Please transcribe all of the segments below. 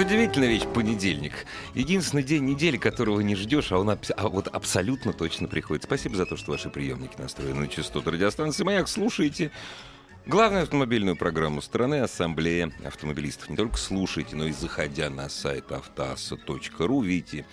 Удивительная вещь, понедельник. Единственный день недели, которого не ждешь, а он а вот абсолютно точно приходит. Спасибо за то, что ваши приемники настроены на частоту радиостанции «Маяк». Слушайте главную автомобильную программу страны «Ассамблея автомобилистов». Не только слушайте, но и заходя на сайт автоасса.ру, видите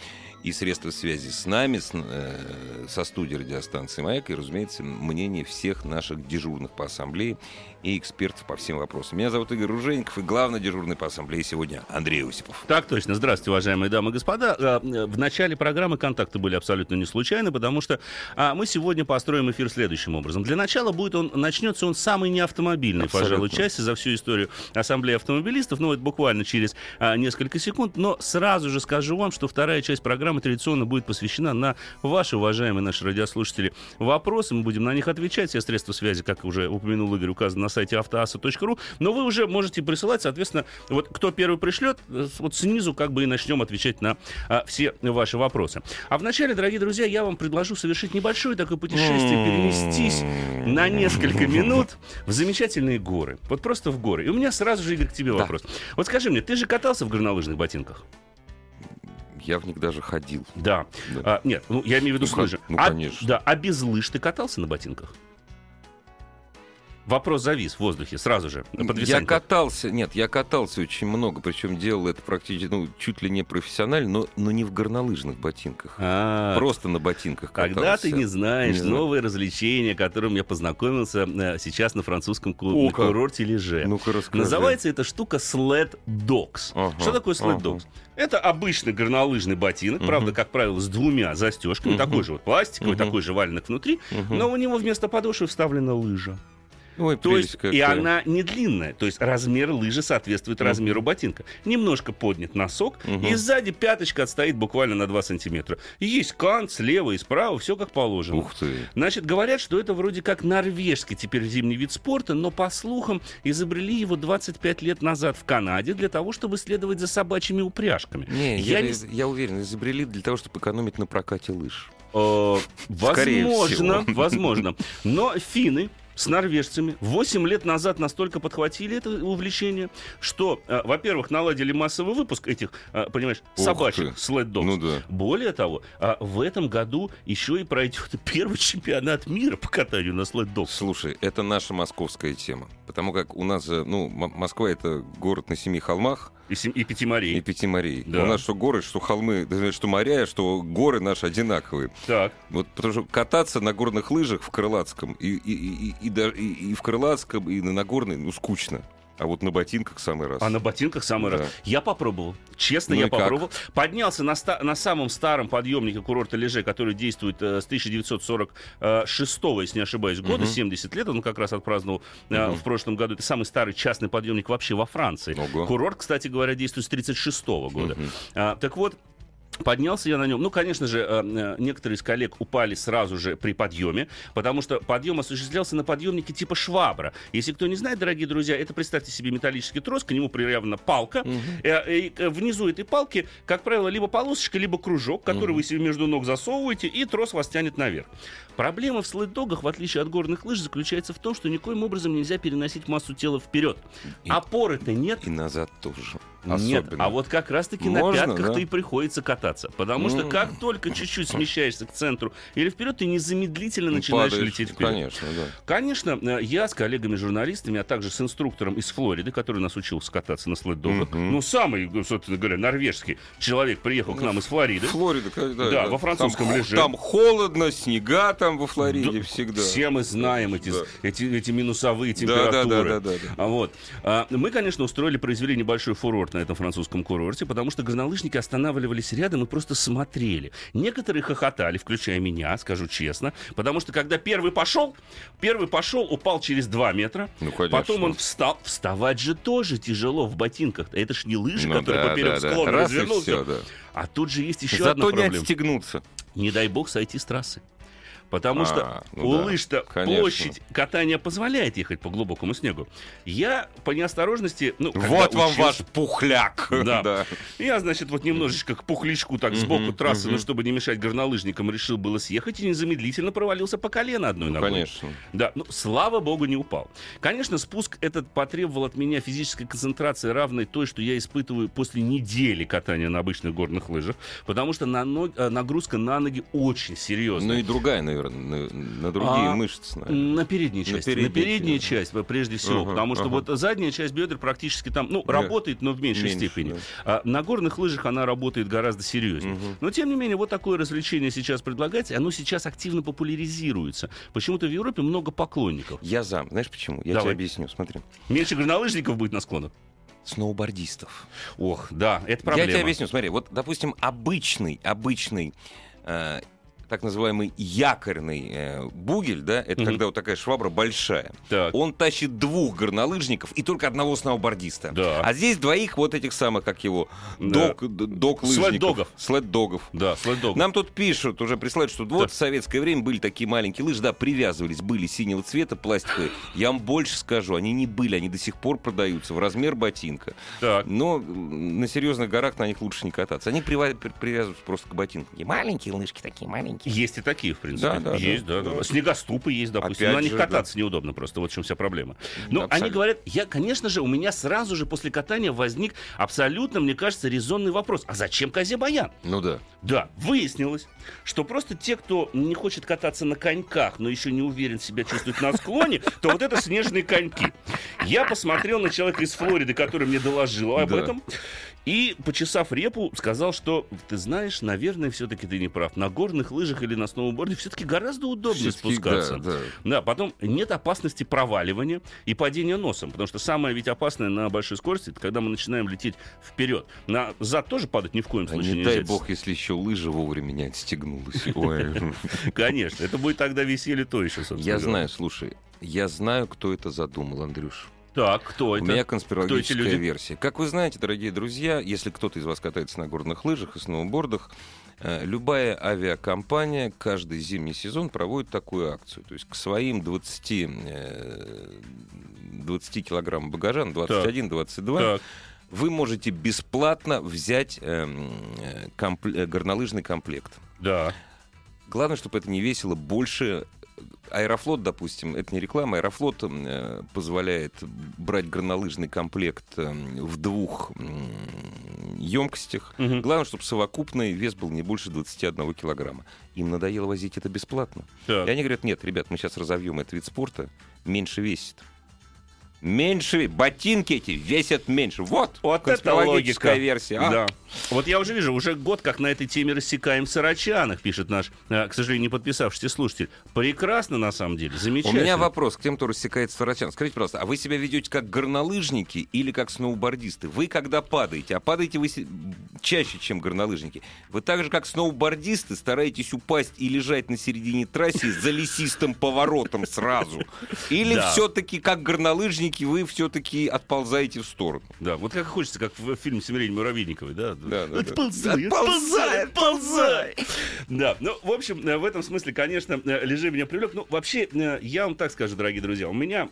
и средства связи с нами, с, э, со студией радиостанции «Маяк», и, разумеется, мнение всех наших дежурных по ассамблее и экспертов по всем вопросам. Меня зовут Игорь Ружейников, и главный дежурный по ассамблее сегодня Андрей Осипов. Так точно. Здравствуйте, уважаемые дамы и господа. А, В начале программы контакты были абсолютно не случайны, потому что а, мы сегодня построим эфир следующим образом. Для начала будет он, начнется он самый неавтомобильный, Абсолютно. пожалуй, части за всю историю Ассамблеи автомобилистов. Ну, это буквально через а, несколько секунд. Но сразу же скажу вам, что вторая часть программы традиционно будет посвящена на ваши, уважаемые наши радиослушатели, вопросы. Мы будем на них отвечать. Все средства связи, как уже упомянул Игорь, указаны на сайте автоаса.ру. Но вы уже можете присылать, соответственно, вот кто первый пришлет, э, вот снизу как бы и начнем отвечать на а, все ваши вопросы. А вначале, дорогие друзья, я вам предложу совершить небольшое такое путешествие, перенестись на несколько минут в замечательные горы. Вот просто в горы. И у меня сразу же, Игорь, к тебе вопрос. Вот скажи мне, ты же катался в горнолыжных ботинках? Я в них даже ходил. Да. Да. А, нет, ну я имею в виду Ну, с лыжи. ну, А- конечно. да, а без лыж ты катался на ботинках? Вопрос завис в воздухе сразу же. Я катался, нет, я катался очень много, причем делал это практически, ну, чуть ли не профессионально, но, но не в горнолыжных ботинках. А, Просто на ботинках катался. Тогда ты не знаешь Не знаю. новое развлечение, которым я познакомился э, сейчас на французском ку- курорте Леже. Ну-ка расскажи. Называется эта штука Sled Dogs. Ага, Что такое Sled ага. Dogs? Это обычный горнолыжный ботинок, правда, как правило, с двумя застежками, такой же вот пластиковый, такой же валенок внутри, но у него вместо подошвы вставлена лыжа. Ой, То есть, и какая. она не длинная, то есть размер лыжи соответствует размеру ботинка. Немножко поднят носок, Мгм. и сзади пяточка отстоит буквально на 2 сантиметра. И есть кант слева и справа, все как положено. Ух ты. Значит, говорят, что это вроде как норвежский теперь зимний вид спорта, но, по слухам, изобрели его 25 лет назад в Канаде для того, чтобы следовать за собачьими упряжками. Не, Я я, не я уверен, изобрели для того, чтобы экономить на прокате лыж. Э, Возможно, возможно. Но финны с норвежцами 8 лет назад настолько подхватили это увлечение, что, э, во-первых, наладили массовый выпуск этих, э, понимаешь, Ух собачек, dogs. Ну да. Более того, а, в этом году еще и пройдет первый чемпионат мира по катанию на dogs. Слушай, это наша московская тема. Потому как у нас же, ну, Москва это город на семи холмах И, сем- и пяти и морей. пяти морей. Да. У нас что горы, что холмы, что моря, что горы наши одинаковые. Так. Вот потому что кататься на горных лыжах в Крылатском и, и, и, и, и- и в Крылатском, и на Нагорной, ну, скучно. А вот на ботинках самый раз. А на ботинках самый Да. раз. Я попробовал. Честно, Ну я и как? попробовал. Поднялся на, ста- на самом старом подъемнике курорта Леже, который действует э, с 1946, если не ошибаюсь, года, Мгм. 70 лет. Он как раз отпраздновал э, Мгм. в прошлом году. Это самый старый частный подъемник вообще во Франции. Ого. Курорт, кстати говоря, действует с 1936 года. Мгм. А, так вот, Поднялся я на нем. Ну, конечно же, э, э, некоторые из коллег упали сразу же при подъеме, потому что подъем осуществлялся на подъемнике типа швабра. Если кто не знает, дорогие друзья, это представьте себе металлический трос, к нему приравнена палка. Э, и, внизу этой палки, как правило, либо полосочка, либо кружок, который вы себе между ног засовываете, и трос вас тянет наверх. Проблема в слэддогах, в отличие от горных лыж, заключается в том, что никоим образом нельзя переносить массу тела вперед. И- Опоры-то нет. И назад тоже. Нет, а вот как раз-таки на пятках-то да? и приходится кататься. Потому что как только чуть-чуть смещаешься к центру или вперед, ты незамедлительно начинаешь Падаешь, лететь вперед. Конечно, да. Конечно, э, я с коллегами-журналистами, а также с инструктором из Флориды, который нас учился кататься на слэддогах, Мгм. ну, самый, собственно говоря, норвежский человек приехал к нам из Флориды. Флорида, когда, Да, во французском там, леже. Там холодно, снега там во Флориде Да, всегда. Все мы знаем эти, Да. эти, эти минусовые Да, температуры. да, да, да, да, да. А вот. А, Мы, конечно, устроили, произвели небольшой фурор на этом французском курорте, потому что горнолыжники останавливались рядом и просто смотрели. Некоторые хохотали, включая меня, скажу честно, потому что когда первый пошел, первый пошел, упал через 2 метра, Ну, конечно. потом он встал. Вставать же тоже тяжело в ботинках. Это ж не лыжи, Ну которые да, поперек да, да. склона и развернулся. всё, да. А тут же есть еще Зато одна не проблема. отстегнуться. Не дай бог сойти с трассы. Потому А, что ну у да, лыж-то конечно. площадь катания позволяет ехать по глубокому снегу. Я по неосторожности... Ну, Вот вам учился- ваш пухляк. Да. Я, значит, вот немножечко к пухлячку так сбоку трассы, ну, чтобы не мешать горнолыжникам, решил было съехать и незамедлительно провалился по колено одной ногой. Конечно. Да, ну, слава богу, не упал. Конечно, спуск этот потребовал от меня физической концентрации, равной той, что я испытываю после недели катания на обычных горных лыжах, потому что на ног- э, нагрузка на ноги очень серьезная. Ну и другая, наверное, на, на другие А, мышцы, наверное. На передней На части. На передней передней части. части, прежде всего. Ага, потому что ага. вот задняя часть бедер практически там, ну, Да. работает, но в меньшей Меньше, степени. да. А на горных лыжах она работает гораздо серьезнее. Мгм. Но, тем не менее, вот такое развлечение сейчас предлагается, и оно сейчас активно популяризируется. Почему-то в Европе много поклонников. Я за. Знаешь почему? Я Давай. тебе объясню. Смотри. Меньше горнолыжников будет на склонах. Сноубордистов. Ох, да, это Я проблема. тебе объясню. Смотри, вот, допустим, обычный, обычный э, так называемый якорный э, бугель, да, это Мгм. когда вот такая швабра большая. Так. Он тащит двух горнолыжников и только одного сноубордиста. Да. А здесь двоих вот этих самых, как его, Да. док, д- док-лыжников. Слэд-догов. Слэд-догов. Да, слайдог. Нам тут пишут, уже присылают, что вот Да. в советское время были такие маленькие лыжи, да, привязывались, были синего цвета, пластиковые. Я вам больше скажу, они не были, они до сих пор продаются в размер ботинка. Так. Но на серьезных горах на них лучше не кататься. Они привязываются просто к ботинку. И маленькие лыжки такие маленькие. Есть и такие, в принципе. Да, да, есть, да, да, да. да. Снегоступы есть, допустим. Опять но на них же, кататься неудобно просто. Вот в чем вся проблема. Но они Абсолютно. говорят, я, конечно же, у меня сразу же после катания возник абсолютно, мне кажется, резонный вопрос. А зачем козе баян? Ну да. Да, выяснилось, что просто те, кто не хочет кататься на коньках, но еще не уверен себя чувствовать на склоне, то вот это снежные коньки. Я посмотрел на человека из Флориды, который мне доложил об Да. этом, и, почесав репу, сказал, что, ты знаешь, наверное, все-таки ты не прав. На горных лыжах или на сноуборде все-таки гораздо удобнее Всё-таки, спускаться. да, да. Да, потом нет опасности проваливания и падения носом, потому что самое ведь опасное на большой скорости, это когда мы начинаем лететь вперед. На зад тоже падать ни в коем А случае не нельзя. дай бог, если еще лыжа вовремя не отстегнулась. Конечно, это будет тогда веселье то еще, собственно Я знаю, слушай, я знаю, кто это задумал, Андрюш. Так, кто У это? меня Кто конспирологическая люди? версия. Как вы знаете, дорогие друзья, если кто-то из вас катается на горных лыжах и сноубордах, э, любая авиакомпания каждый зимний сезон проводит такую акцию. То есть к своим 20, э, 20 килограмм багажа, на 21-22, Так, вы можете бесплатно взять э, э, горнолыжный комплект. да. Главное, чтобы это не весило больше. Аэрофлот, допустим, это не реклама, Аэрофлот э, позволяет брать горнолыжный комплект э, в двух емкостях. Мгм. Главное, чтобы совокупный вес был не больше 21 килограмма. Им надоело возить это бесплатно. Так. И они говорят, нет, ребят, мы сейчас разовьем этот вид спорта, меньше весит. Меньше, ботинки эти весят меньше. Вот, Вот это логика. версия. а? Да. Вот я уже вижу, уже год как на этой теме рассекаем в Сарачанах, пишет наш, э, к сожалению, не подписавшийся слушатель. Прекрасно, на самом деле, У замечательно. меня вопрос к тем, кто рассекает Сарачан. Скажите, пожалуйста, а вы себя ведете как горнолыжники или как сноубордисты? Вы когда падаете, а падаете вы чаще, чем горнолыжники, вы так же, как сноубордисты, стараетесь упасть и лежать на середине трассы за лесистым поворотом сразу? Или все-таки, как горнолыжники, вы все-таки отползаете в сторону? Да, вот как хочется, как в фильме с Емельяной Муравейниковой, да? Да, да, да. Отползай, отползай, отползай. Да, ну, в общем, э, в этом смысле, конечно, э, лежи меня привлек. Ну, вообще, э, я вам так скажу, дорогие друзья, у меня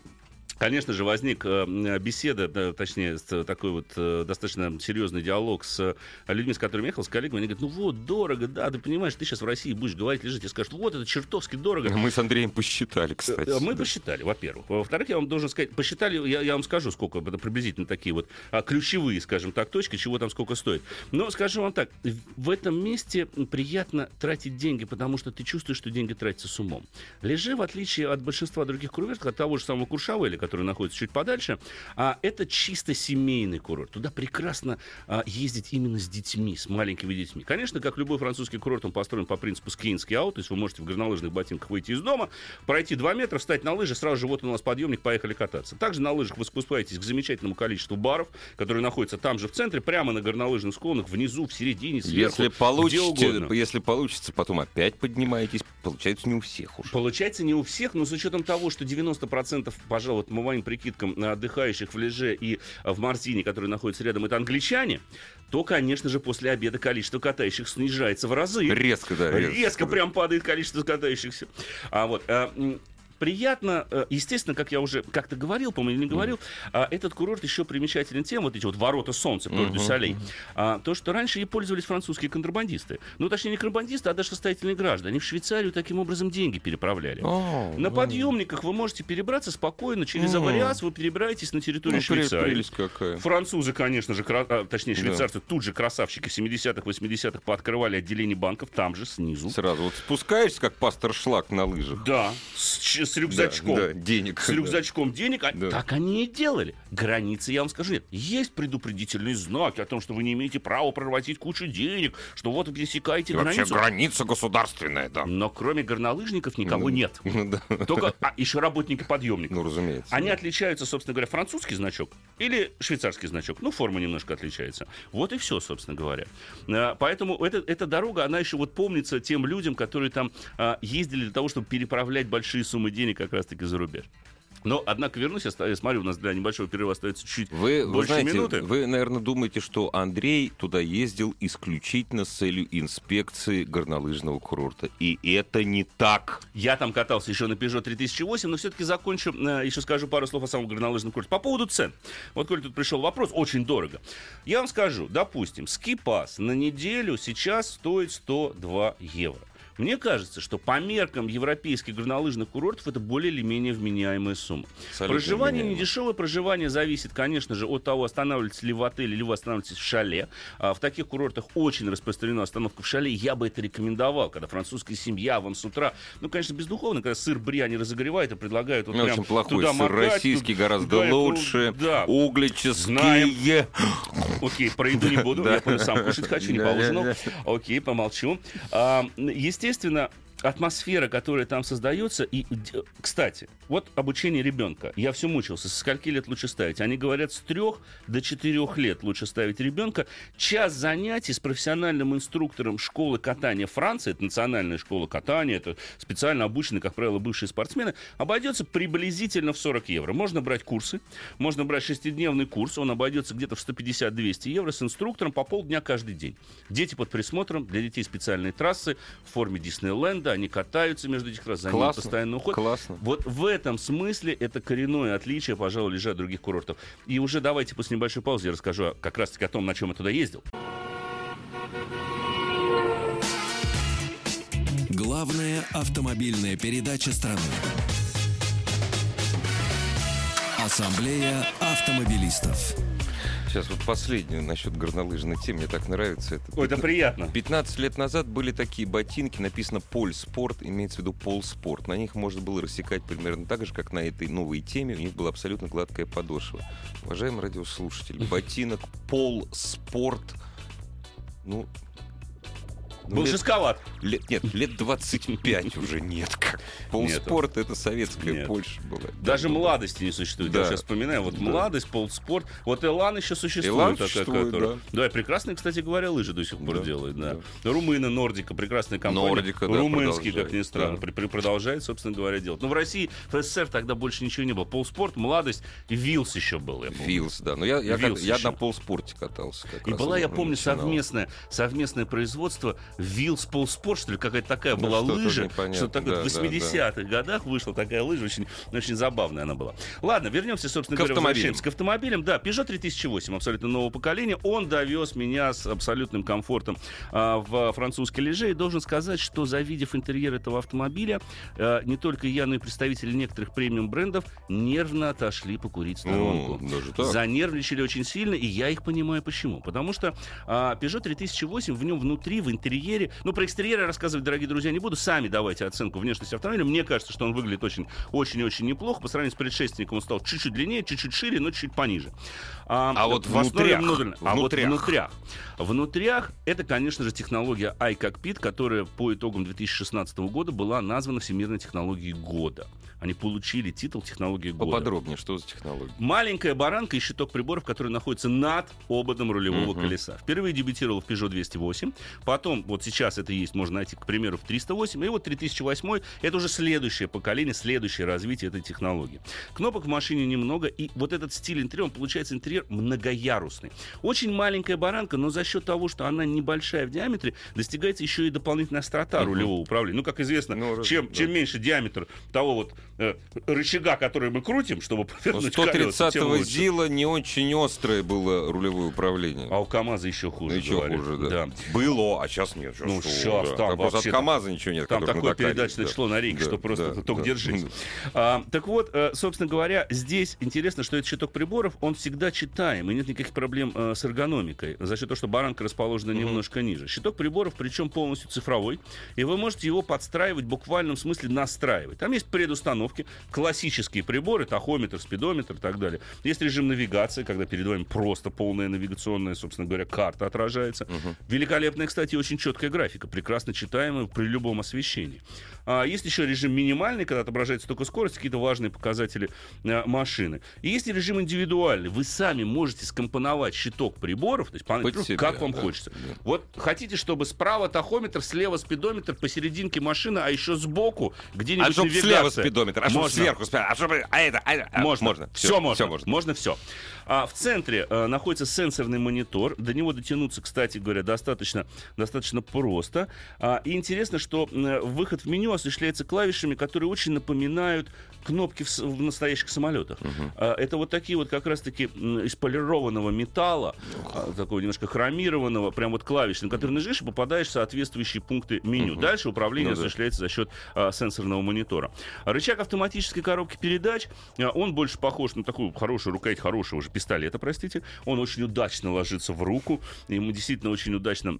Конечно же, возник э, беседа, точнее, э, такой вот э, достаточно серьезный диалог с людьми, с которыми ехал, с коллегами. Они говорят, ну вот, дорого, да, ты понимаешь, ты сейчас в России будешь говорить, лежить, и скажут, вот, это чертовски дорого. Мы с Андреем посчитали, кстати. Мы да. посчитали, во-первых. Во-вторых, я вам должен сказать, посчитали, я, я вам скажу, сколько, это приблизительно такие вот а, ключевые, скажем так, точки, чего там сколько стоит. Но скажу вам так, в этом месте приятно тратить деньги, потому что ты чувствуешь, что деньги тратятся с умом. Лежи, в отличие от большинства других курверт, от того же самого Куршавеля, Марселя, который находится чуть подальше, а, это чисто семейный курорт. Туда прекрасно а, ездить именно с детьми, с маленькими детьми. Конечно, как любой французский курорт, он построен по принципу скинский аут, то есть вы можете в горнолыжных ботинках выйти из дома, пройти 2 метра, встать на лыжи, сразу же вот у нас подъемник, поехали кататься. Также на лыжах вы спускаетесь к замечательному количеству баров, которые находятся там же в центре, прямо на горнолыжных склонах, внизу, в середине, сверху, Если получите, если получится, потом опять поднимаетесь. Получается не у всех уже. Получается не у всех, но с учетом того, что 90%, пожалуй, по моим прикидкам, отдыхающих в Леже и в Мартине, которые находятся рядом, это англичане, то, конечно же, после обеда количество катающих снижается в разы. Резко, да. Резко, да. прям падает количество катающихся. А вот, а, Приятно, э, естественно, как я уже как-то говорил, по-моему, не говорил, а, этот курорт еще примечателен тем, вот эти вот ворота солнца, Порт дю Солей, а, то, что раньше ей пользовались французские контрабандисты. Ну, точнее, не контрабандисты, а даже состоятельные граждане. Они в Швейцарию таким образом деньги переправляли. О, На да. подъемниках вы можете перебраться спокойно через М. Авариас, вы перебираетесь на территорию Ну, Швейцарии. какая. Французы, конечно же, кра- а, точнее, швейцарцы тут же красавчики в 70-х, 80-х пооткрывали отделение банков там же, снизу. Сразу вот спускаешься, как пастор шлак на лыжах. Да, с, с рюкзачком. Да, да, денег. С рюкзачком денег, а Да. так они и делали. Границы, я вам скажу, нет. Есть предупредительные знаки о том, что вы не имеете права прорватить кучу денег, что вот вы пересекаете И вообще границу. граница государственная, да. Но кроме горнолыжников никого Ну, нет. Ну, да. Только а, еще работники подъемников. Ну, разумеется. Они да. отличаются, собственно говоря, французский значок или швейцарский значок. Ну, форма немножко отличается. Вот и все, собственно говоря. А, Поэтому эта, эта дорога, она еще вот помнится тем людям, которые там а, ездили для того, чтобы переправлять большие суммы денег как раз-таки за рубеж. Но, однако, вернусь, я смотрю, у нас для небольшого перерыва остается чуть Вы, вы больше знаете, минуты. вы, наверное, думаете, что Андрей туда ездил исключительно с целью инспекции горнолыжного курорта. И это не так. Я там катался еще на Peugeot 3008, но все-таки закончу, э, еще скажу пару слов о самом горнолыжном курсе. По поводу цен. Вот, коль тут пришел вопрос, очень дорого. Я вам скажу, допустим, ски-пас на неделю сейчас стоит 102 евро. Мне кажется, что по меркам европейских горнолыжных курортов это более или менее вменяемая сумма. Абсолютно проживание вменяемо. недешевое, проживание зависит, конечно же, от того, останавливаетесь ли в отеле, или вы останавливаетесь в шале. А в таких курортах очень распространена остановка в шале. Я бы это рекомендовал, когда французская семья вам с утра, ну, конечно, бездуховно, когда сыр бри они разогревают и предлагают вот Ну, прям очень плохой туда сыр макать, российский тут- гораздо да, это, лучше. Да, Углеческие. Окей, про еду не буду, я сам кушать хочу, не поужинал. да. Окей, помолчу. А, Естественно, атмосфера, которая там создается, и, кстати, вот обучение ребенка. Я все мучился, со скольки лет лучше ставить? Они говорят, с трех до четырех лет лучше ставить ребенка. Час занятий с профессиональным инструктором школы катания Франции, это национальная школа катания, это специально обученные, как правило, бывшие спортсмены, обойдется приблизительно в 40 евро. Можно брать курсы, можно брать шестидневный курс, он обойдется где-то в 150-200 евро с инструктором по полдня каждый день. Дети под присмотром, для детей специальные трассы в форме Диснейленда, они катаются между этих трасс, за ними Классно, постоянно уходят. классно. Вот в этом смысле это коренное отличие, пожалуй, лежат от других курортов. И уже давайте после небольшой паузы я расскажу как раз-таки о том, на чем я туда ездил. Главная автомобильная передача страны. Ассамблея автомобилистов. Сейчас вот последнее насчет горнолыжной темы. Мне так нравится это. Ой, это приятно. 15 лет назад были такие ботинки, написано «Поль Спорт», имеется в виду «Пол Спорт». На них можно было рассекать примерно так же, как на этой новой теме. У них была абсолютно гладкая подошва. Уважаемый радиослушатель, ботинок «Пол Спорт», ну... ну, Был лет- шишковат. лет- нет, лет 25 уже нет. Как. Полспорт — это советская Нет. Польша была. Даже Да, да, младости не существует. Да. Я сейчас вспоминаю. Вот Да. молодость, полспорт. Вот Элан еще существует. Элан такая, существует, которая- да. и прекрасные, кстати говоря, лыжи до сих пор Да, делают. Да. да. Румыны, Нордика, прекрасная компания. Нордика, да, Румынский, как ни странно, да. продолжает, собственно говоря, делать. Но в России, в СССР тогда больше ничего не было. Полспорт, молодость и Вилс еще был. Вилс, да. Но я, я, Вилс я на полспорте катался. Как И была, я помню, начинал. совместное, совместное производство Вилс Полспорт, что ли, какая-то такая Ну, была что-то лыжа. Что такое да, в да, 80-х годах вышла такая лыжа, очень, очень забавная она была. Ладно, вернемся, собственно К говоря, автомобилям. к автомобилям. Да, Peugeot 3008, абсолютно нового поколения. Он довез меня с абсолютным комфортом а, в французский леже. И должен сказать, что завидев интерьер этого автомобиля, а, не только я, но и представители некоторых премиум брендов нервно отошли покурить в сторонку. Ну, даже так. Занервничали очень сильно, и я их понимаю почему. Потому что а, Peugeot 3008, в нем внутри, в интерьере экстерьере. Ну, про экстерьер я рассказывать, дорогие друзья, не буду. Сами давайте оценку внешности автомобиля. Мне кажется, что он выглядит очень, очень, очень неплохо. По сравнению с предшественником он стал чуть-чуть длиннее, чуть-чуть шире, но чуть пониже. А вот в основе внутрях, А вот внутрях. Внутрях это, конечно же, технология iCockpit, которая по итогам 2016 года была названа Всемирной технологией года. Они получили титул технологии года. Поподробнее, что за технология? Маленькая баранка и щиток приборов, который находится над ободом рулевого Мгм. колеса. Впервые дебютировал в Peugeot 208. Потом, вот сейчас это есть, можно найти, к примеру, в 308. И вот 3008 это уже следующее поколение, следующее развитие этой технологии. Кнопок в машине немного, и вот этот стиль интерьера, он получается интерьер многоярусный. Очень маленькая баранка, но за счет того, что она небольшая в диаметре, достигается еще и дополнительная острота Мгм. рулевого управления. Ну, как известно, Ну, чем, да. чем меньше диаметр того вот рычага, который мы крутим, чтобы У повернуть колеса, тем 130-го лучше. ЗИЛа не очень острое было рулевое управление. А у КамАЗа еще хуже. Ну, еще говорят. хуже, да. Было, а сейчас нет. Ну, что щас вы, там да. Просто вообще от КамАЗа ничего нет. Там такое передачное да. число на рейке, Да, что просто да, только да. держись. А, так вот, э, собственно говоря, здесь интересно, что этот щиток приборов, он всегда читаем, и нет никаких проблем э, с эргономикой, за счет того, что баранка расположена Мгм. немножко ниже. Щиток приборов, причем полностью цифровой, и вы можете его подстраивать, в буквальном смысле настраивать. Там есть предустановки, классические приборы, тахометр, спидометр и так далее. Есть режим навигации, когда перед вами просто полная навигационная, собственно говоря, карта отражается. Мгм. Великолепная, кстати, очень четкая графика, прекрасно читаемая при любом освещении. А, есть еще режим минимальный, когда отображается только скорость, какие-то важные показатели а, машины. И есть режим индивидуальный. Вы сами можете скомпоновать щиток приборов, то есть по- ну, себя, как вам да, хочется. да. Вот хотите, чтобы справа тахометр, слева спидометр, посерединке машина, а еще сбоку где-нибудь А чтобы слева навигация. Спидометр, а Можно. сверху а чтобы... А это... а а, Можно. Можно. Все, можно. Все можно. Можно все. А в центре э, находится сенсорный монитор. До него дотянуться, кстати говоря, достаточно, достаточно просто. А, и интересно, что э, выход в меню осуществляется клавишами, которые очень напоминают кнопки в, в настоящих самолетах. А, это вот такие вот как раз-таки из полированного металла, а, такого немножко хромированного, прям вот клавиш, на которые нажимаешь и попадаешь в соответствующие пункты меню. Мгм. Дальше управление Ну да. осуществляется за счет а, сенсорного монитора. Рычаг автоматической коробки передач, а, он больше похож на такую хорошую рукоять хорошего же пистолета, простите. Он очень удачно ложится в руку, ему действительно очень удачно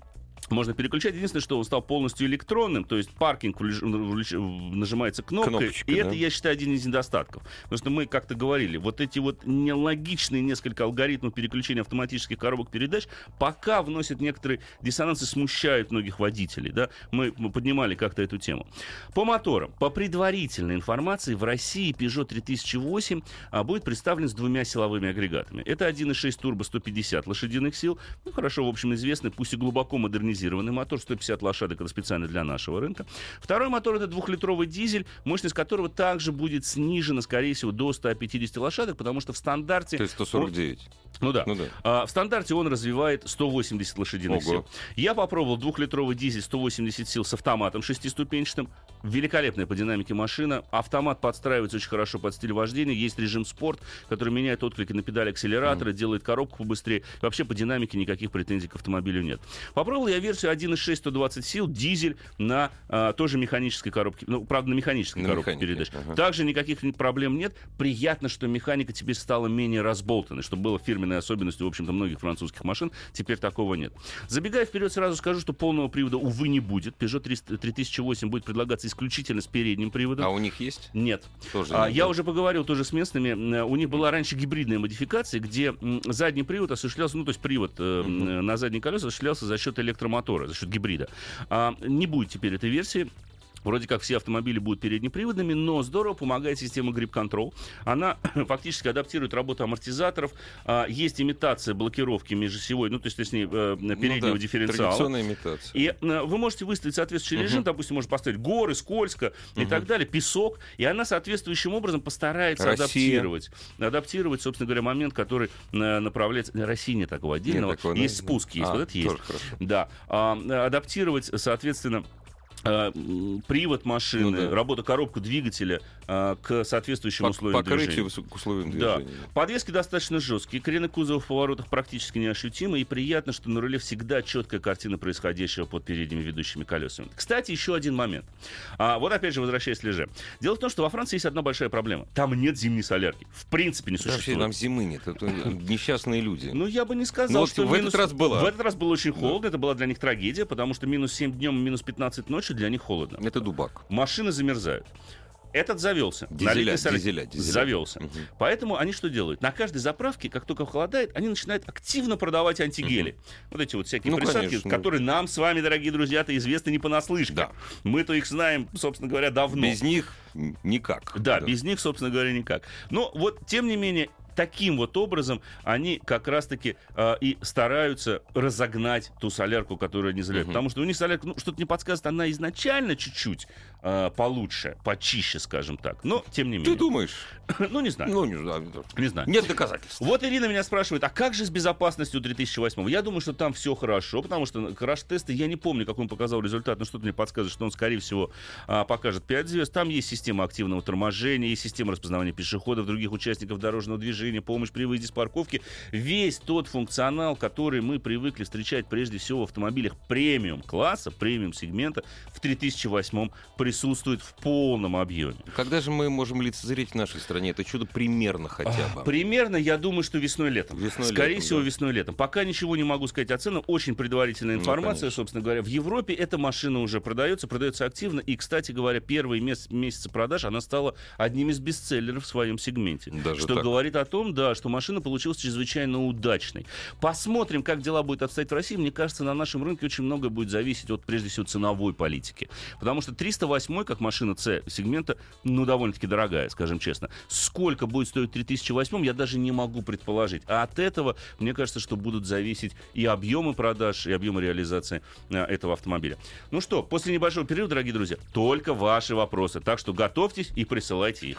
можно переключать. Единственное, что он стал полностью электронным, то есть паркинг нажимается кнопкой, Кнопочка, и да. это, я считаю, один из недостатков. Потому что мы как-то говорили, вот эти вот нелогичные несколько алгоритмов переключения автоматических коробок передач пока вносят некоторые диссонансы, смущают многих водителей. Да? Мы, мы поднимали как-то эту тему. По моторам. По предварительной информации, в России Peugeot 3008 а, будет представлен с двумя силовыми агрегатами. Это 1.6 турбо 150 лошадиных сил. Ну, хорошо, в общем, известный, пусть и глубоко модернизированный мотор, 150 лошадок, это специально для нашего рынка. Второй мотор это двухлитровый дизель, мощность которого также будет снижена, скорее всего, до 150 лошадок, потому что в стандарте... То есть 149. Ну да. Ну да. А, в стандарте он развивает 180 лошадиных Ого. сил. Я попробовал двухлитровый дизель 180 сил с автоматом шестиступенчатым. Великолепная по динамике машина. Автомат подстраивается очень хорошо под стиль вождения. Есть режим спорт, который меняет отклики на педаль акселератора, делает коробку побыстрее. Вообще по динамике никаких претензий к автомобилю нет. Попробовал я версию 1.6 120 сил, дизель на а, тоже механической коробке. Ну, правда, на механической На коробке механике, передач. ага. Также никаких проблем нет. Приятно, что механика теперь стала менее разболтанной, что было фирменной особенностью, в общем-то, многих французских машин. Теперь такого нет. Забегая вперед, сразу скажу, что полного привода, увы, не будет. Peugeot 300 3008 будет предлагаться исключительно с передним приводом. А у них есть? Нет. Тоже А, я уже поговорил тоже с местными. М, У них была раньше гибридная модификация, где задний привод осуществлялся, ну, то есть привод э, на задние колеса осуществлялся за счет электромотора, за счет гибрида. А, не будет теперь этой версии. Вроде как все автомобили будут переднеприводными, но здорово помогает система Grip Control. Она фактически адаптирует работу амортизаторов. А, есть имитация блокировки межосевой, ну, то есть, точнее, э, переднего Ну да, дифференциала. Традиционная имитация. И э, вы можете выставить соответствующий режим, допустим, можно поставить горы, скользко и так далее, песок, и она соответствующим образом постарается Россия. адаптировать, адаптировать, собственно говоря, момент, который э, направляется. России нет такого отдельного. такого, да? есть спуск, есть, А, вот это есть. хорошо. Да. А, адаптировать, соответственно, э, привод машины, Ну да. работа коробка двигателя а, к соответствующим По- условиям покрытию движения. к условиям Да. движения. Подвески достаточно жесткие, кренок кузова в поворотах практически неощутимы, и приятно, что на руле всегда четкая картина происходящего под передними ведущими колесами. Кстати, еще один момент. А, вот опять же, возвращаясь к леже. Дело в том, что во Франции есть одна большая проблема. Там нет зимней солярки. В принципе не существует. нам зимы нет. Это несчастные люди. Ну, я бы не сказал, вот что в этот раз была. В этот раз было очень холодно, это была для них трагедия, потому что минус 7 днем, минус 15 ночью для них холодно. Это дубак. Машины замерзают. Этот завелся. Дизеля, солярки. дизеля, дизеля. Завелся. Мгм. Поэтому они что делают? На каждой заправке, как только холодает, они начинают активно продавать антигели. Вот эти вот всякие Ну, присадки, конечно. которые нам с вами, дорогие друзья-то, известны не понаслышке. Да. Мы-то их знаем, собственно говоря, давно. Без них никак. Да, без них, собственно говоря, никак. Но вот, тем не менее, таким вот образом они как раз-таки э, и стараются разогнать ту солярку, которую они заливают. Мгм. Потому что у них солярка, ну, что-то не подсказывает, она изначально чуть-чуть э, получше, почище, скажем так. Но, тем не Ты менее. думаешь? Ну, не знаю. Ну, не знаю. Не знаю. Нет доказательств. Вот Ирина меня спрашивает, а как же с безопасностью 3008? Я думаю, что там все хорошо, потому что краш-тесты, я не помню, какой он показал результат, но что-то мне подсказывает, что он, скорее всего, а, покажет 5 звезд. Там есть система активного торможения, есть система распознавания пешеходов, других участников дорожного движения, помощь при выезде с парковки. Весь тот функционал, который мы привыкли встречать прежде всего в автомобилях премиум-класса, премиум-сегмента, в 3008 присутствует в полном объеме. Когда же мы можем лицезреть в нашей стране это чудо примерно хотя бы? Примерно, я думаю, что весной-летом. Весной-летом, Скорее всего, да. весной-летом. Пока ничего не могу сказать о ценах. Очень предварительная Ну, информация, конечно. собственно говоря. В Европе эта машина уже продается, продается активно. И, кстати говоря, первые мес- месяцы продаж она стала одним из бестселлеров в своем сегменте. Даже что так? говорит о том, да, что машина получилась чрезвычайно удачной. Посмотрим, как дела будут обстоять в России. Мне кажется, на нашем рынке очень многое будет зависеть от, прежде всего, ценовой политики. Потому что 308 как машина C сегмента, ну, довольно-таки дорогая, скажем честно. Сколько будет стоить 3008, я даже не могу предположить. А от этого, мне кажется, что будут зависеть и объемы продаж, и объемы реализации э, этого автомобиля. Ну что, после небольшого перерыва, дорогие друзья, только ваши вопросы. Так что готовьтесь и присылайте их.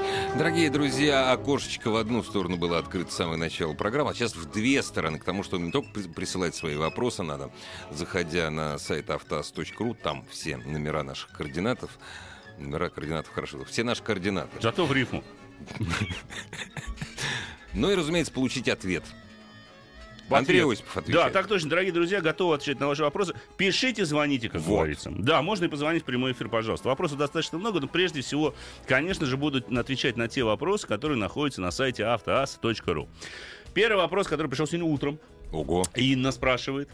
Дорогие друзья, окошечко в одну сторону было открыто с самого начала программы, а сейчас в две стороны, к тому, что не только при- присылать свои вопросы надо, заходя на сайт автоаз.ру, там все номера наших координатов, номера координатов, хорошо, все наши координаты. Зато в рифму. Ну и, разумеется, получить ответ. Андрей Ответ. Осипов отвечает. Да, так точно, дорогие друзья, готовы отвечать на ваши вопросы. Пишите, звоните, как Вот. говорится. Да, можно и позвонить в прямой эфир, пожалуйста. Вопросов достаточно много, но прежде всего, конечно же, будут отвечать на те вопросы, которые находятся на сайте автоаз.ру. Первый вопрос, который пришел сегодня утром, Ого. Инна спрашивает.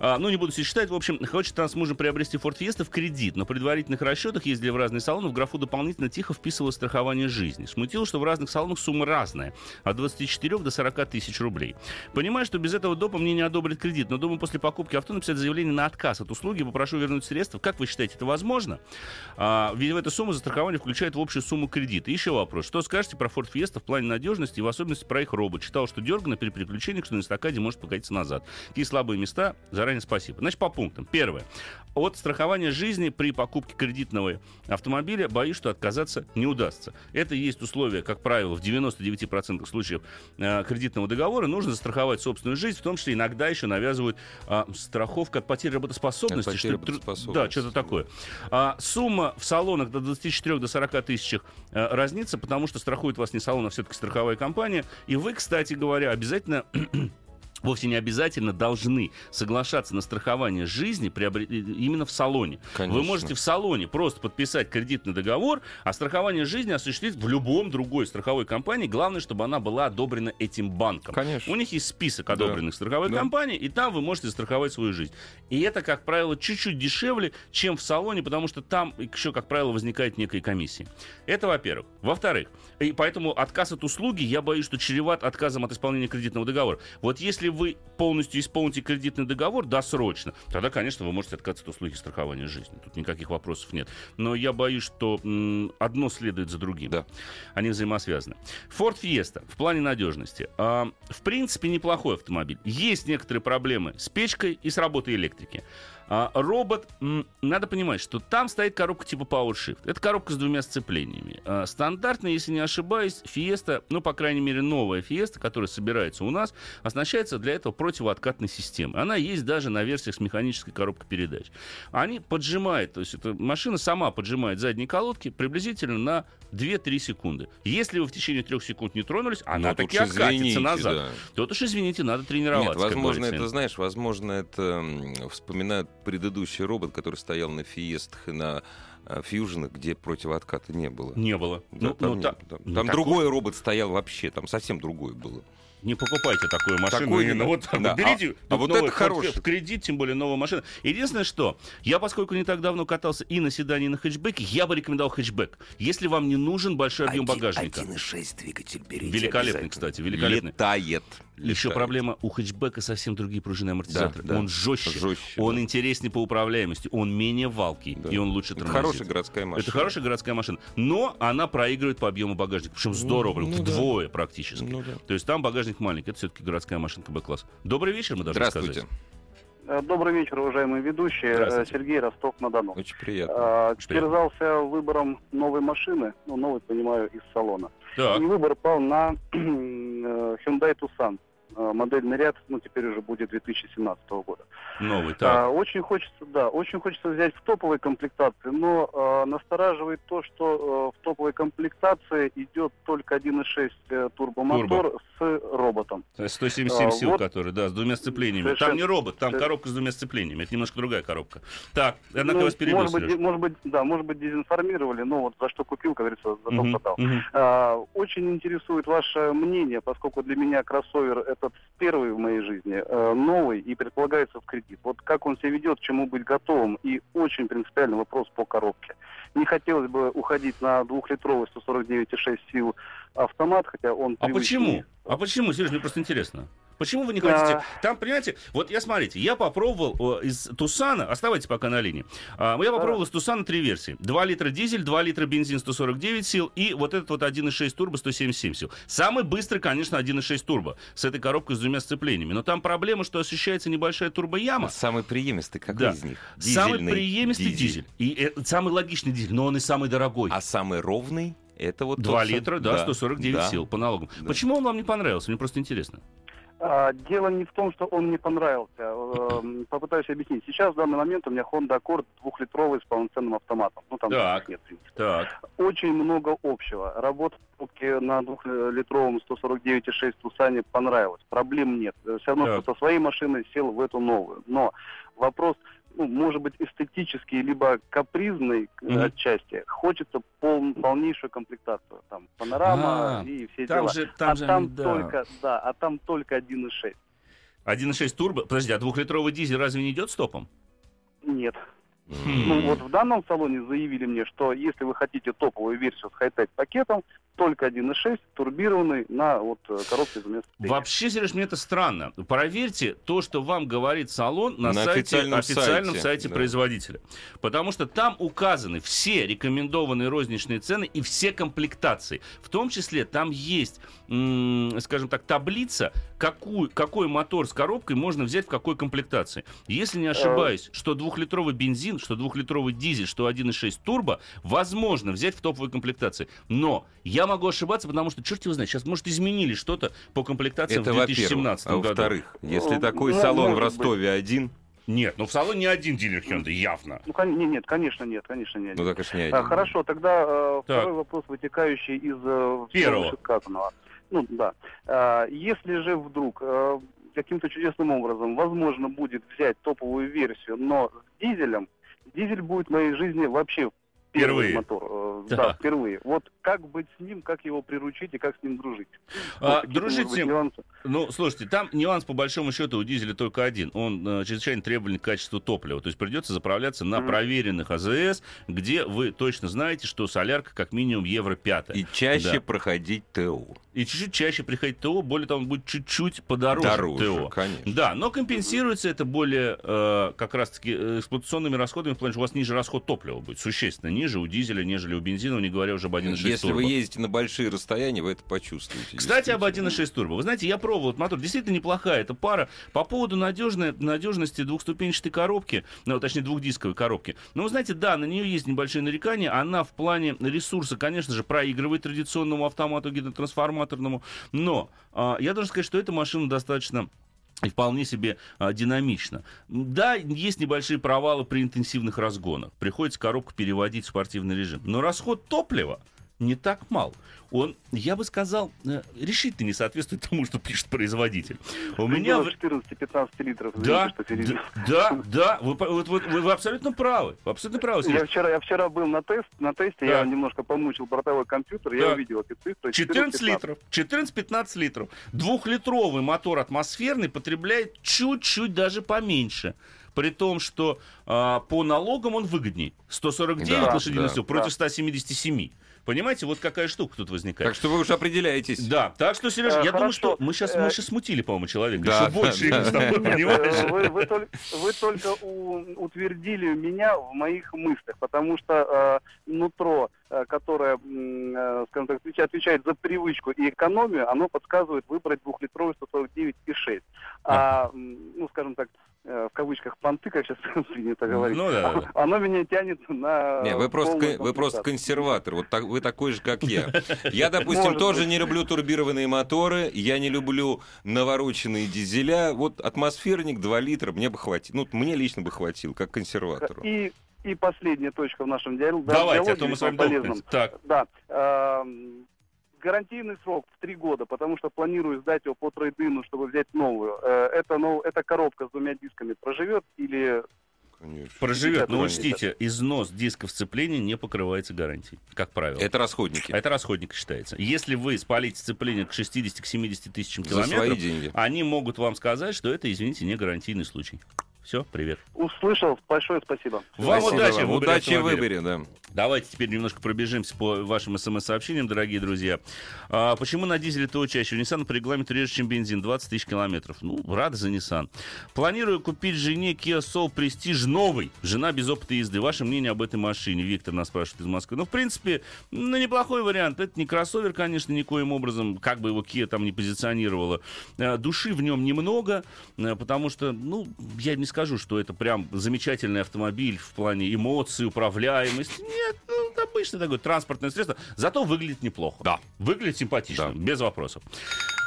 А, ну, не буду все читать. В общем, хочет она мужем приобрести Ford Fiesta в кредит. На предварительных расчетах ездили в разные салоны. В графу дополнительно тихо вписывалось страхование жизни. Смутило, что в разных салонах сумма разная. От 24 до 40 тысяч рублей. Понимаю, что без этого допа мне не одобрят кредит. Но думаю, после покупки авто написать заявление на отказ от услуги. Попрошу вернуть средства. Как вы считаете, это возможно? А, ведь в эту сумму застрахование включает в общую сумму кредита. И еще вопрос. Что скажете про Ford Fiesta в плане надежности и в особенности про их робот? Читал, что дергано при переключении, что на эстакаде может покатиться назад. Какие слабые места? Заранее спасибо. Значит, по пунктам. Первое. От страхования жизни при покупке кредитного автомобиля боюсь, что отказаться не удастся. Это есть условие, как правило, в 99% случаев э, кредитного договора. Нужно застраховать собственную жизнь, в том числе иногда еще навязывают а, страховка от потери работоспособности. От потери что работоспособности. Да, что-то такое. А, сумма в салонах до 24 до 40 тысяч э, разнится, потому что страхует вас не салон, а все-таки страховая компания. И вы, кстати говоря, обязательно вовсе не обязательно должны соглашаться на страхование жизни приобре- именно в салоне. Конечно. Вы можете в салоне просто подписать кредитный договор, а страхование жизни осуществить в любом другой страховой компании. Главное, чтобы она была одобрена этим банком. Конечно. У них есть список одобренных страховых Да. компаний, и там вы можете застраховать свою жизнь. И это, как правило, чуть-чуть дешевле, чем в салоне, потому что там еще, как правило, возникает некая комиссия. Это во-первых. Во-вторых, и поэтому отказ от услуги, я боюсь, что чреват отказом от исполнения кредитного договора. Вот если вы полностью исполните кредитный договор досрочно, тогда, конечно, вы можете отказаться от услуги страхования жизни. Тут никаких вопросов нет. Но я боюсь, что м, одно следует за другим. Да. Они взаимосвязаны. Ford Fiesta в плане надежности. а, в принципе, неплохой автомобиль. Есть некоторые проблемы с печкой и с работой электрики. А, робот, м, надо понимать, что там стоит коробка типа PowerShift. Это коробка с двумя сцеплениями. А, стандартно, если не ошибаюсь, Fiesta, ну, по крайней мере, новая Fiesta, которая собирается у нас, оснащается для этого противооткатной системой. Она есть даже на версиях с механической коробкой передач. Они поджимают, то есть эта машина сама поджимает задние колодки приблизительно на 2-3 секунды. Если вы в течение 3 секунд не тронулись, она Ну, таки откатится извините, назад. да. Тут уж, извините, надо тренироваться. Нет, возможно, это, знаешь, возможно, это вспоминают предыдущий робот, который стоял на фиестах и на э, фьюженах, где противоотката не было. Не было. Да, ну, там ну, не- та- там- ну, там такой- другой робот стоял вообще, там совсем другой было. Не покупайте такую машину. Такой именно вот да. Берите а- а вот новый это хороший. в кредит, тем более новая машина. Единственное, что я, поскольку не так давно катался и на седане, и на хэтчбеке, я бы рекомендовал хэтчбэк. Если вам не нужен большой объем багажника. 1,6 двигатель берите Великолепный, кстати, великолепный. Летает. Еще летает. проблема у хэтчбека совсем другие пружины амортизаторы. Да, да. Он жестче, Жестче, он да. интереснее по управляемости, он менее валкий, Да. и он лучше Это тормозит. хорошая городская машина. Это хорошая городская машина. Но она проигрывает по объему багажника. Причем здорово, прям ну да. вдвое практически. Ну да. То есть там багажник маленький. Это все-таки городская машинка Б-класс. Добрый вечер, мы должны Здравствуйте. сказать. Э, Добрый вечер, уважаемые ведущие. Э, Сергей Ростов-на-Дону. Очень приятно. Очень приятно. Терзался выбором новой машины, ну, новой, понимаю, из салона. Так, И выбор пал на Hyundai Tucson. Э, Модельный ряд, ну, теперь уже будет 2017 года. новый, так. А, очень хочется, да, очень хочется взять в топовой комплектации, но э, настораживает то, что э, в топовой комплектации идет только 1.6 э, турбомотор с роботом. 177 а, сил, вот- который, да, с двумя сцеплениями. Там не робот, там Совершенно- коробка с двумя сцеплениями. Это немножко другая коробка. Так, однако Ну, вас перебил, может быть, может быть, да, может быть, дезинформировали, но вот за что купил, как говорится, за то Мгм, продал. мгм. А, очень интересует ваше мнение, поскольку для меня кроссовер этот первый в моей жизни, э, новый и предполагается в кредит. Вот как он себя ведет, к чему быть готовым, и очень принципиальный вопрос по коробке. Не хотелось бы уходить на двухлитровый 149,6 сил автомат, хотя он А привычный. почему? А почему, Сереж, мне просто интересно. Почему вы не хотите? Там, понимаете, вот я смотрите, я попробовал из Тусана, оставайтесь пока на линии, А, я попробовал из Тусана три версии. 2 литра дизель, 2 литра бензин 149 сил и вот этот вот 1.6 турбо 177 сил. Самый быстрый, конечно, 1.6 турбо с этой коробкой с двумя сцеплениями. Но там проблема, что ощущается небольшая турбояма. А Самый преемистый какой Да. из них? Самый Дизельный преемистый дизель. И э, самый логичный дизель, но он и самый дорогой. А самый ровный это вот 2 тот литра, да, 149 да. сил по налогам. Да. Почему он вам не понравился? Мне просто интересно. А, дело не в том, что он мне понравился. Эм, Попытаюсь объяснить. Сейчас в данный момент у меня Honda Accord двухлитровый с полноценным автоматом. Ну там Так. нет. Так. очень много общего. Работа на двухлитровом 149,6 Тусане понравилась. Проблем нет. Все равно, Так. что со своей машиной сел в эту новую. Но вопрос, ну, может быть, эстетический, либо капризный Мгм. отчасти. Хочется пол- полнейшую комплектацию. Там панорама А, и все Там дела. же, там а же, там да. только, да, а там только 1,6. 1.6 турбо. Подожди, а двухлитровый дизель разве не идет стопом? Нет. Хм. Ну вот в данном салоне заявили мне, что если вы хотите топовую версию с хай-тек пакетом, только 1.6 турбированный на вот э, коробке вместо Вообще, Сереж, мне это странно. Проверьте то, что вам говорит салон на, На сайте, официальном официальном сайте, сайте да. производителя. Потому что там указаны все рекомендованные розничные цены и все комплектации. В том числе там есть, м, скажем так, таблица, какую, какой мотор с коробкой можно взять в какой комплектации. Если не ошибаюсь, что двухлитровый бензин, что двухлитровый дизель, что 1.6 турбо, возможно взять в топовой комплектации. Но я могу ошибаться, потому что, черт его знает, сейчас, может, изменили что-то по комплектациям Это в во-первых. 2017 А году. во-вторых, если Ну, такой ну, салон в может быть. Ростове один, Нет, ну в салоне не один дилер Hyundai, явно. Ну, кон- не- нет, конечно, нет, конечно, нет. ну так уж не А, один. хорошо, тогда э, Так. второй вопрос, вытекающий из э, Первого. вышесказанного. Ну, да. А, если же вдруг э, каким-то чудесным образом возможно будет взять топовую версию, но с дизелем, дизель будет в моей жизни вообще Впервые. мотор. э, Да. да, впервые. Вот как быть с ним, как его приручить и как с ним дружить? А, Вот дружить с ним, нюансы. ну, слушайте, там нюанс по большому счету у дизеля только один. Он э, чрезвычайно требователен к качеству топлива. То есть придется заправляться на Мгм. проверенных АЗС, где вы точно знаете, что солярка как минимум евро 5. И чаще Да. проходить ТУ. И чуть-чуть чаще приходить ТО, более того, он будет чуть-чуть подороже Дороже, ТО. конечно. Да, но компенсируется это более э, как раз-таки э, эксплуатационными расходами, в плане, что у вас ниже расход топлива будет, существенно ниже у дизеля, нежели у бензина, не говоря уже об 1.6 Если турбо. вы ездите на большие расстояния, вы это почувствуете. Кстати, об действительно. 1.6 турбо. Вы знаете, я пробовал этот мотор. Действительно неплохая эта пара. По поводу надежной, надежности двухступенчатой коробки, ну, точнее, двухдисковой коробки. Ну, вы знаете, да, на нее есть небольшие нарекания. Она в плане ресурса, конечно же, проигрывает традиционному автомату гидротрансформаторному. Но а, я должен сказать, что эта машина достаточно и вполне себе а, динамично. Да, есть небольшие провалы при интенсивных разгонах. Приходится коробку переводить в спортивный режим. Но расход топлива не так мал. Он, я бы сказал, э, решительно не соответствует тому, что пишет производитель. У меня... в- 14-15 литров. Да, да, да, да, вы, вот- вот вы- вы абсолютно правы. Вы абсолютно правы. Я вчера, я вчера был на тест, на тесте, Да. я немножко помучил бортовой компьютер, я Да. увидел эти цифры. 14 14-15. литров. 14-15 литров. Двухлитровый мотор атмосферный потребляет чуть-чуть даже поменьше. При том, что а, по налогам он выгодней. 149 Да, лошадиных да, сил против да. 177. Понимаете, вот какая штука тут возникает. Так что вы уже определяетесь. Да, так что, Сереж, Э, я думаю, хорошо. что мы сейчас, Э, мы сейчас смутили, по-моему, человека. Да, Еще больше да, с тобой, Нет, понимаешь? э, вы, вы только, вы только у- утвердили меня в моих мыслях, потому что э, нутро, э, которое, э, скажем так, отвечает, за привычку и экономию, оно подсказывает выбрать двухлитровый 149,6. А, ну, скажем так, э, в кавычках понты, как сейчас принято говорить, Ну да, да, оно меня тянет на... Не, вы просто, кон- вы просто консерватор. Вот так, вы такой же, как я. Я, допустим, Может тоже быть. не люблю турбированные моторы. Я не люблю навороченные дизеля. Вот атмосферник 2 литра мне бы хватило. Ну, мне лично бы хватило, как консерватору. И, и последняя точка в нашем диалоге. Давайте, а то мы с вами полезном. Так, Да. эм, гарантийный срок в три года, потому что планирую сдать его по трейдину, чтобы взять новую. Э, это, нов- эта коробка с двумя дисками проживет или... Конечно. проживет. Но учтите, износ диска сцепления не покрывается гарантией, как правило. Это расходники. Это расходник считается. Если вы спалите сцепление к 60-70 тысячам километров, деньги. они могут вам сказать, что это, извините, не гарантийный случай. Все, привет. Услышал, большое спасибо. Вам Спасибо удачи вам. в выборе Удачи в выборе, да. Давайте теперь немножко пробежимся по вашим смс-сообщениям, дорогие друзья. А, почему на дизеле ТО чаще? У Nissan по регламенту реже, чем бензин, 20 тысяч километров. Ну, рад за Nissan. Планирую купить жене Kia Soul Prestige новый. Жена без опыта езды. Ваше мнение об этой машине? Виктор нас спрашивает из Москвы. Ну, в принципе, ну, неплохой вариант. Это не кроссовер, конечно, никоим образом, как бы его Kia там не позиционировала. Э, Души в нем немного, э, потому что, ну, я не скажу, что это прям замечательный автомобиль в плане эмоций, управляемости. Нет, ну, обычное такое транспортное средство. Зато выглядит неплохо. Да. Выглядит симпатично, Да. без вопросов.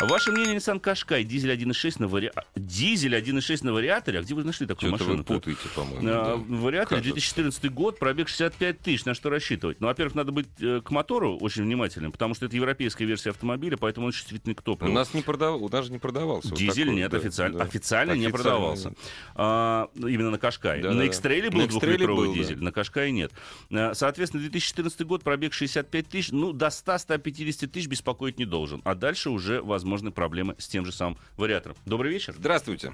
Ваше мнение, Nissan Qashqai, дизель 1.6 на вари... дизель 1.6 на вариаторе? А где вы нашли такую Что-то вы машину? путаете, по-моему. А, да. Вариатор Кажется. 2014 год, пробег 65 тысяч. На что рассчитывать? Ну, во-первых, надо быть э, к мотору очень внимательным, потому что это европейская версия автомобиля, поэтому он чувствительный к У топливу. нас не продавал, у нас же не продавался. вот Дизель такой, нет, да, официально, да. официально не продавался. нет. А, ну, именно на Кашкае. Да, на да, да. Был двухлитровый был, да. дизель, на Кашкае нет. А, Соответственно, 2014 год, пробег 65 тысяч, ну, до 100-150 тысяч беспокоить не должен. А дальше уже возможны проблемы с тем же самым вариатором. Добрый вечер. Здравствуйте.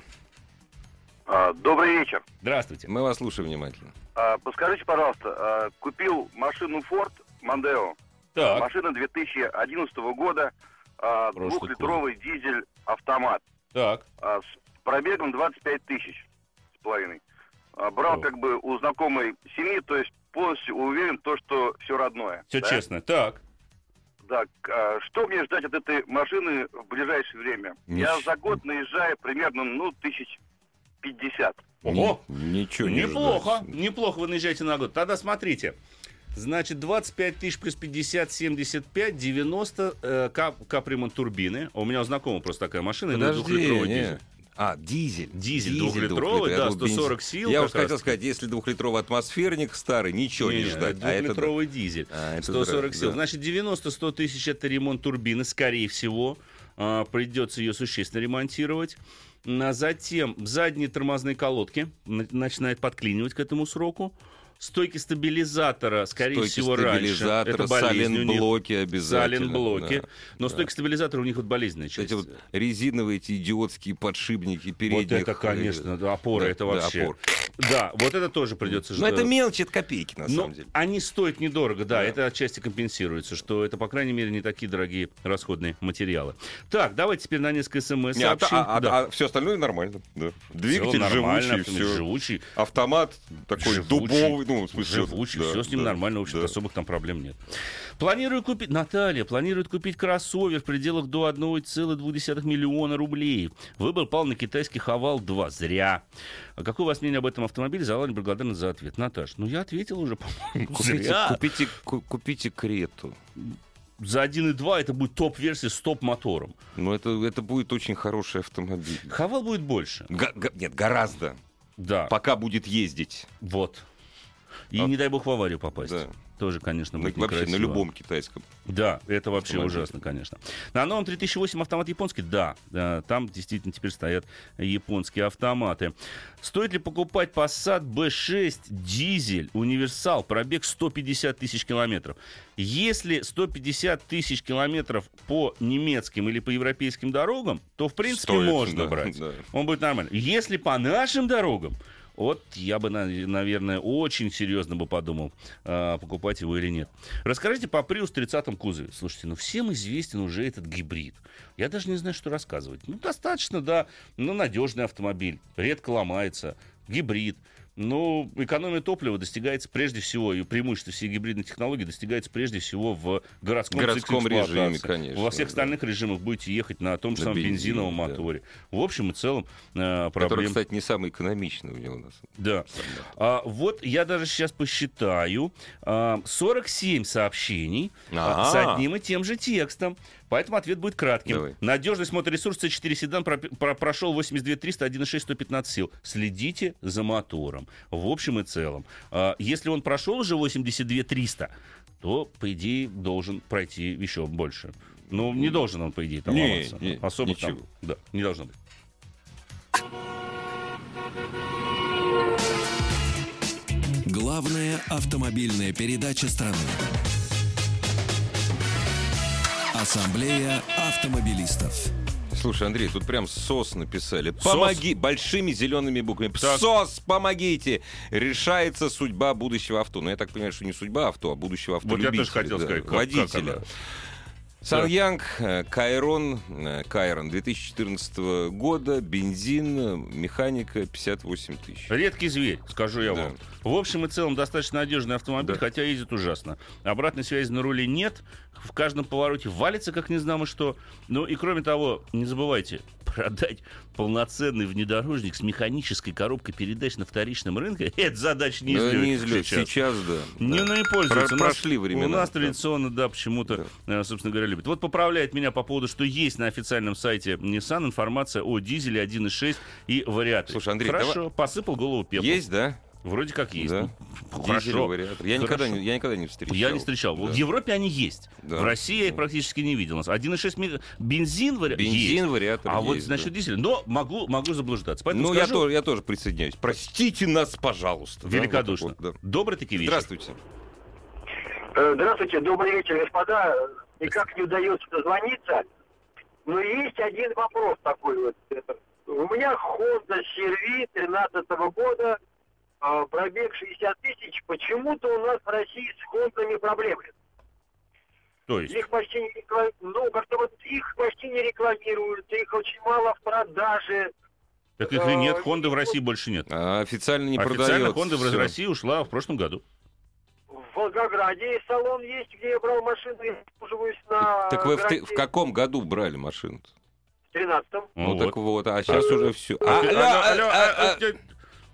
А, Добрый вечер. Здравствуйте. Мы вас слушаем внимательно. А, Подскажите, пожалуйста, а, купил машину Ford Mondeo. Так, Машина 2011 года, а, двухлитровый дизель автомат так. а, с пробегом 25 тысяч с половиной. А, Брал О. как бы у знакомой семьи, то есть полностью уверен в то, что все родное. Все да? честно. Так. Так, а, что мне ждать от этой машины в ближайшее время? Я Нич- за год наезжаю примерно, ну, тысяч пятьдесят. Ого. Ни- ничего не Неплохо, ждать. неплохо вы наезжаете на год. Тогда смотрите. Значит, 25 тысяч плюс 50, 75, 90 э, кап, капремонт турбины. У меня у знакомого просто такая машина, Подожди, двухлитровый не. дизель. А, дизель. Дизель двухлитровый, Я да, думал, бензин. 140 сил Я как уж хотел сказать, если двухлитровый атмосферник старый, ничего не, Не, ждать. А это. Двухлитровый дизель. А, это 140 да, сил. да. Значит, 90-100 тысяч это ремонт турбины, скорее всего. А, придется ее существенно ремонтировать. А затем задние тормозные колодки на- начинает подклинивать к этому сроку. Стойки стабилизатора, скорее Стойки всего, раньше. стабилизатора, Это болезнь у них. саленблоки обязательно. Саленблоки. да. Но да. стойки стабилизатора у них вот болезненная часть. Эти вот резиновые эти идиотские подшипники Вот передних. это, конечно, да, опора, да, это да, вообще. опор. Да, вот это тоже придется Но это мелочи, это копейки, на Ну, самом деле. они стоят недорого, да, Да. это отчасти компенсируется, что это, по крайней мере, не такие дорогие расходные материалы. Так, давайте теперь на несколько смс Не, а, сообщений. Да. все остальное нормально. Да. Двигатель Всё нормально, живучий, все. живучий, Автомат такой Живучий. дубовый, ну, в смысле, живучий, да, все с ним да, нормально, в общем-то, да. особых там проблем нет. Планирую купить, Наталья, планирует купить кроссовер в пределах до 1,2 миллиона рублей. Выбор пал на китайский Хавал 2. Зря. А какое у вас мнение об этом автомобиле? Заранее благодарна за ответ. Наташ, ну я ответил уже, по-моему. Купите, купите, ку- купите Крету. За 1,2 это будет топ-версия с топ-мотором. Но это, это будет очень хороший автомобиль. Хавал будет больше. Га- га- нет, гораздо. Да, Пока будет ездить. вот. И А- не дай бог в аварию попасть. Да. Тоже, конечно, На- будет вообще на любом китайском. Да, это вообще автомобиле. ужасно, конечно. На новом 3008 автомат японский? Да, да, там действительно теперь стоят японские автоматы. Стоит ли покупать Passat B6 дизель, универсал, пробег 150 тысяч километров? Если 150 тысяч километров по немецким или по европейским дорогам, то, в принципе, Стоит, можно да, брать. да. Он будет нормально. Если по нашим дорогам, вот я бы, на- наверное, очень серьезно бы подумал, а, покупать его или нет. Расскажите по Prius 30 кузове. Слушайте, ну всем известен уже этот гибрид. Я даже не знаю, что рассказывать. Ну, достаточно, да, ну, надежный автомобиль, редко ломается, гибрид. Ну, экономия топлива достигается прежде всего, и преимущество всей гибридной технологии достигается прежде всего в городском, городском режиме, конечно, Во всех да. остальных режимах будете ехать на том же На самом бензине, бензиновом да. моторе. В общем и целом э, Который, проблем... кстати, не самый экономичный у него. на самом Да. А, вот я даже сейчас посчитаю. А, 47 сообщений а, с Ага. одним и тем же текстом. Поэтому ответ будет кратким. Давай. Надежность моторесурса C4 седан пропи- про- прошел 82 300, 1,6, 115 сил. Следите за мотором. В общем и целом. А, если он прошел уже 82 300, то, по идее, должен пройти еще больше. Ну, не должен он, по идее, там Не, ломаться. не, Особо там, ничего. да, не должно быть. Главная автомобильная передача страны. Ассамблея автомобилистов. Слушай, Андрей, тут прям СОС написали. Помоги, большими зелеными буквами. Так. СОС, помогите! Решается судьба будущего авто. Ну, я так понимаю, что не судьба авто, а будущего Вот автолюбителя. я тоже хотел да, сказать, как- водителя. как она? Саньянг, э, Кайрон, э, Кайрон 2014 года, бензин, механика 58 тысяч. Редкий зверь, скажу я Да. вам. В общем и целом достаточно надежный автомобиль, Да. хотя ездит ужасно. Обратной связи на руле нет. В каждом повороте валится, как не знамо что. Ну и кроме того, не забывайте, продать полноценный внедорожник с механической коробкой передач на вторичном рынке, это задача не из Да, легких не из легких. сейчас. Сейчас, да. Не, да. ну не пользуются. Про- нас- прошли времена, У нас да. традиционно, да, почему-то, э, собственно говоря, любят. Вот поправляет меня по поводу, что есть на официальном сайте Nissan информация о дизеле 1.6 и вариаторе. Слушай, Андрей, Хорошо, давай- посыпал голову пеплом. Есть, да? Вроде как есть. Да. Ну, Дизель, Хорошо. вариатор. Я никогда, Хорошо. не, я никогда не встречал. Я не встречал. Да. В Европе они есть. Да. В России я их Да. практически не видел. У нас 1,6 ми- бензин вариатор Бензин, есть. вариатор А вот есть, насчет да. дизеля. Но могу, могу заблуждаться. Поэтому Ну, я скажу тоже, я тоже присоединяюсь. Простите нас, пожалуйста. Да, великодушно. вот так вот, да. Добрый таки вечер. Здравствуйте. Э, Здравствуйте, добрый вечер, господа. Никак не удается дозвониться. Но есть один вопрос такой вот. У меня Honda CR-V 13 года, пробег 60 тысяч. Почему-то у нас в России с Хондами проблемы. То есть, Их почти не рекламируют. Ну, как-то вот их почти не рекламируют. Их очень мало в продаже. так их и нет. Хонды в России больше нет. А, официально не Официально продается. Honda в всё. России ушла в прошлом году. В Волгограде салон есть, где я брал машину и обслуживаюсь на Так вы в, ты- в каком году брали машину? в 13-м. Ну, Вот. так вот, а сейчас уже все. А, алло, алло, а, а,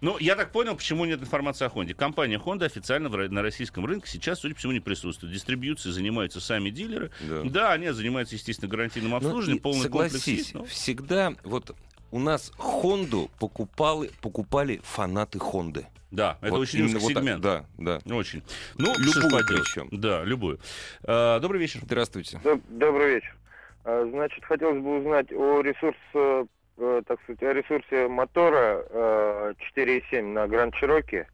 Ну, я так понял, почему нет информации о Хонде. Компания Honda официально на российском рынке сейчас, судя по всему, не присутствует. Дистрибьюцией занимаются сами дилеры. Да. Да, они занимаются, естественно, гарантийным Ну, обслуживанием, и полный комплекс согласись, есть, но- всегда вот у нас Хонду покупали, покупали фанаты Хонды. Да, это Вот очень узкий вот так, сегмент. Да, да. Очень. Ну, Любую причем. Да, любую. А, добрый вечер. Здравствуйте. Добрый вечер. А, Значит, хотелось бы узнать о ресурсе, э, так сказать, о ресурсе мотора э, 4.7 на Гранд Чироки.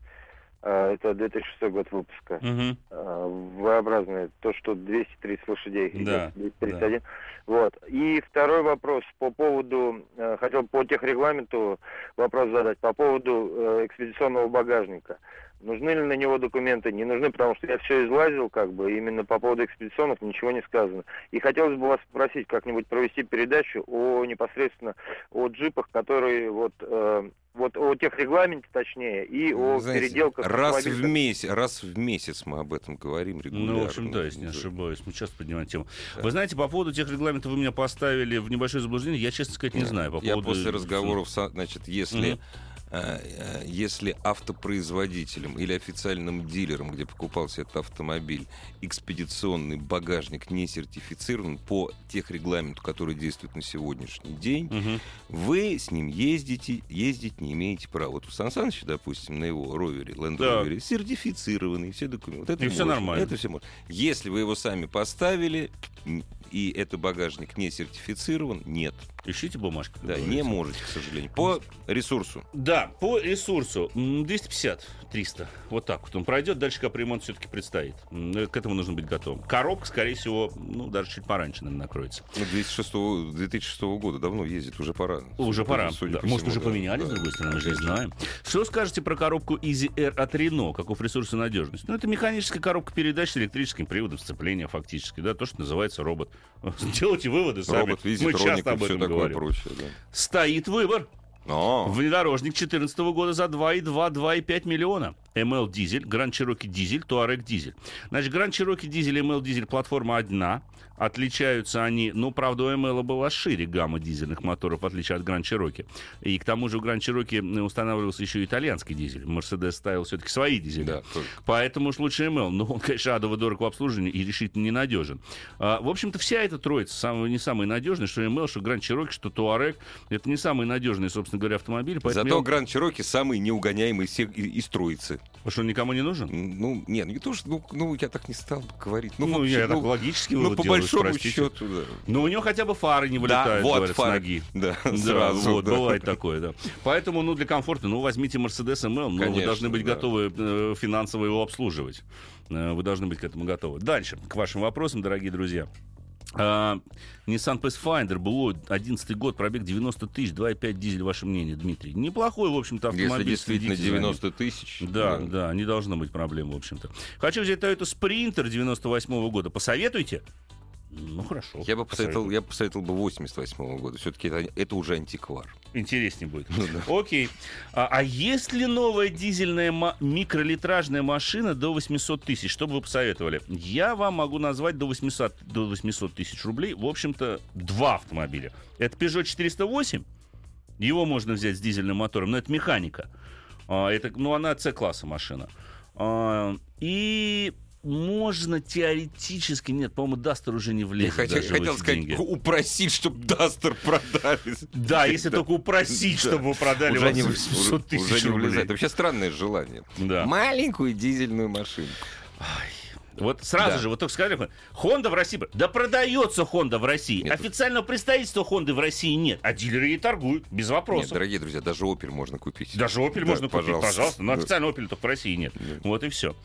А, Это 2006 год выпуска. Мгм. А, V-образная, то, что 230 лошадей. Да, идет, 231. Вот. И второй вопрос по поводу, э, хотел по техрегламенту вопрос задать, по поводу э, экспедиционного багажника. Нужны ли на него документы? Не нужны, потому что я все излазил, как бы, именно по поводу экспедиционных ничего не сказано. И хотелось бы вас попросить как-нибудь провести передачу о непосредственно о джипах, которые вот, э, вот о техрегламенте точнее, и о Знаете, переделках. раз в месяц, раз в месяц мы об этом говорим регулярно. Ну, в общем, да, если не Да. ошибаюсь. Мы часто поднимаем тему. Да. Вы знаете, по поводу тех регламентов вы меня поставили в небольшое заблуждение. Я, честно сказать, не знаю. По Я поводу... после разговоров, значит, если, Мгм. Э, э, если автопроизводителем или официальным дилером, где покупался этот автомобиль, экспедиционный багажник не сертифицирован по тех регламенту, который действует на сегодняшний день, Мгм. вы с ним ездите, ездить не имеете права. Вот у Сан Саныча, допустим, на его ровере, Land Да. Rover, сертифицированные все документы. Вот это И можно, нормально. Это все можно. Если вы его сами поставили, и этот багажник не сертифицирован, нет. Ищите бумажку. Да, не можете, к сожалению. По ресурсу. Да, по ресурсу м, 250, 300. Вот так вот он пройдет. Дальше капремонт все-таки предстоит. Э, К этому нужно быть готовым. Коробка, скорее всего, ну, даже чуть пораньше, наверное, накроется. Ну, 2006, 2006 года давно ездит, уже пора. Уже пора. судя Да. по Может, всему, уже да, поменяли, да. с другой стороны, мы же знаем. Что скажете про коробку Easy Air от Renault? Каков ресурс и надежность? Ну, это механическая коробка передач с электрическим приводом сцепления фактически. Да, то, что называется робот. Делайте выводы сами. Робот, Мы визитроник часто об этом такое говорим. прочее. Да. Стоит выбор. Но, Внедорожник 2014 года за 2,2-2,5 миллиона. ML дизель, Grand Cherokee дизель, Touareg дизель. Значит, Grand Cherokee дизель и ML дизель платформа одна. Отличаются они, ну, правда, у ML была шире гамма дизельных моторов, в отличие от Grand Cherokee. И к тому же у Grand Cherokee устанавливался еще итальянский дизель. Mercedes ставил все-таки свои дизели. да, только. Поэтому уж лучше ML. Но он, конечно, адово дорог в обслуживании и решительно ненадежен. А, в общем-то, вся эта троица самая, не самая надежная, что ML, что Grand Cherokee, что Touareg. Это не самые надежные, собственно говоря, автомобили. Поэтому Зато я- Гранд Чироки самый неугоняемый из, из троицы. Потому что он никому не нужен? Ну, нет, не то, что, ну, ну, я так не стал говорить. Ну, Ну, вообще, я так ну, логически ну, по делаю, большому простите. счету, да. Но у него хотя бы фары не Да, вылетают, вот говорят, с фары. ноги. Да, Да, сразу, вот, да. бывает такое, да. Поэтому, ну, для комфорта, ну, возьмите Mercedes ML, но вы Конечно, должны быть да. готовы э, финансово его обслуживать. Э, Вы должны быть к этому готовы. Дальше, к вашим вопросам, дорогие друзья. А, Nissan Pathfinder, было 11 год, пробег 90 тысяч, 2,5 дизель, ваше мнение, Дмитрий? Неплохой, в общем-то, автомобиль. Если действительно следите за ним. 90 тысяч. Да, да, не должно быть проблем, в общем-то. Хочу взять Toyota Sprinter 98 года. Посоветуйте? Ну, хорошо. Я бы посоветовал, я бы посоветовал бы 88 года. Все-таки это, это уже антиквар. Интереснее будет. Ну да. Окей. А, а есть ли новая дизельная микролитражная машина до 800 тысяч? Что бы вы посоветовали? Я вам могу назвать до 800, до 800 тысяч рублей. В общем-то, два автомобиля. Это Peugeot 408. Его можно взять с дизельным мотором, но это механика. А, это, ну, она C-класса машина. А, и можно теоретически, нет, по-моему, Дастер уже не Я влезет. хотел, в хотел эти сказать, деньги. упросить, чтобы Дастер продали. Да, если только упросить, чтобы вы продали Уже не, за в- 800 уже- уже тысяч не рублей. Вообще странное желание. Маленькую дизельную машину. Вот сразу Да. же, вот только сказали, Honda в России. Да продается Honda в России. Нет. Официального представительства Honda в России нет. А дилеры ей торгуют, без Нет, вопросов. дорогие друзья, даже Opel можно купить. Даже Opel Да, можно купить, пожалуйста. пожалуйста. Но Да. официально Opel только в России нет. Да. Вот и все.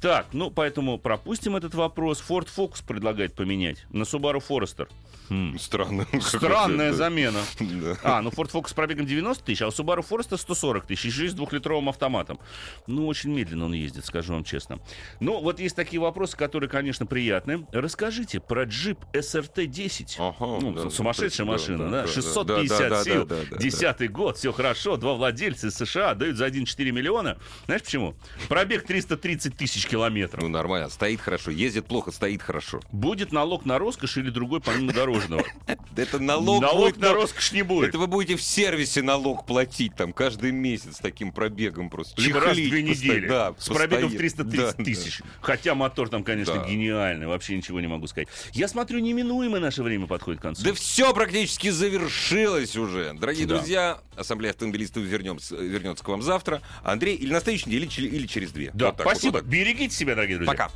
Так, ну поэтому пропустим этот вопрос. Ford Focus предлагает поменять на Subaru Forester. Хм. Странно. Странная замена. Да. А, ну Ford Focus с пробегом 90 тысяч, а у Subaru Forester 140 тысяч, еще и с двухлитровым автоматом. Ну, очень медленно он ездит, скажу вам честно. Ну, вот есть такие вопросы, которые, конечно, приятны. Расскажите про джип SRT-10. Ага, Ну, да, сумасшедшая да, машина, да, да, да, 650 да, сил, да, да, да, десятый год, все хорошо, два владельца из США дают за 1,4 миллиона. Знаешь почему? Пробег 330 тысяч километров. Ну, нормально. Стоит хорошо. Ездит плохо, стоит хорошо. Будет налог на роскошь или другой помимо дорожного? Это налог, Налог на роскошь не будет. Это вы будете в сервисе налог платить там каждый месяц с таким пробегом просто. Либо раз в две недели. С пробегом в постоянно. 330 Да, тысяч. Хотя мотор там, конечно, Да. гениальный. Вообще ничего не могу сказать. Я смотрю, неминуемо наше время подходит к концу. Да все практически завершилось уже. Дорогие Да. друзья, Ассамблея автомобилистов вернемся, вернется к вам завтра. Андрей, или на следующей неделе, или, или через две. Да, Вот вот, спасибо. вот так. Берегите себя, дорогие друзья. Пока.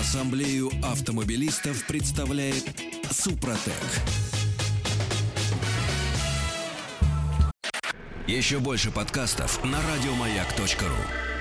Ассамблею автомобилистов представляет Супротек. Еще больше подкастов на радиомаяк.ру.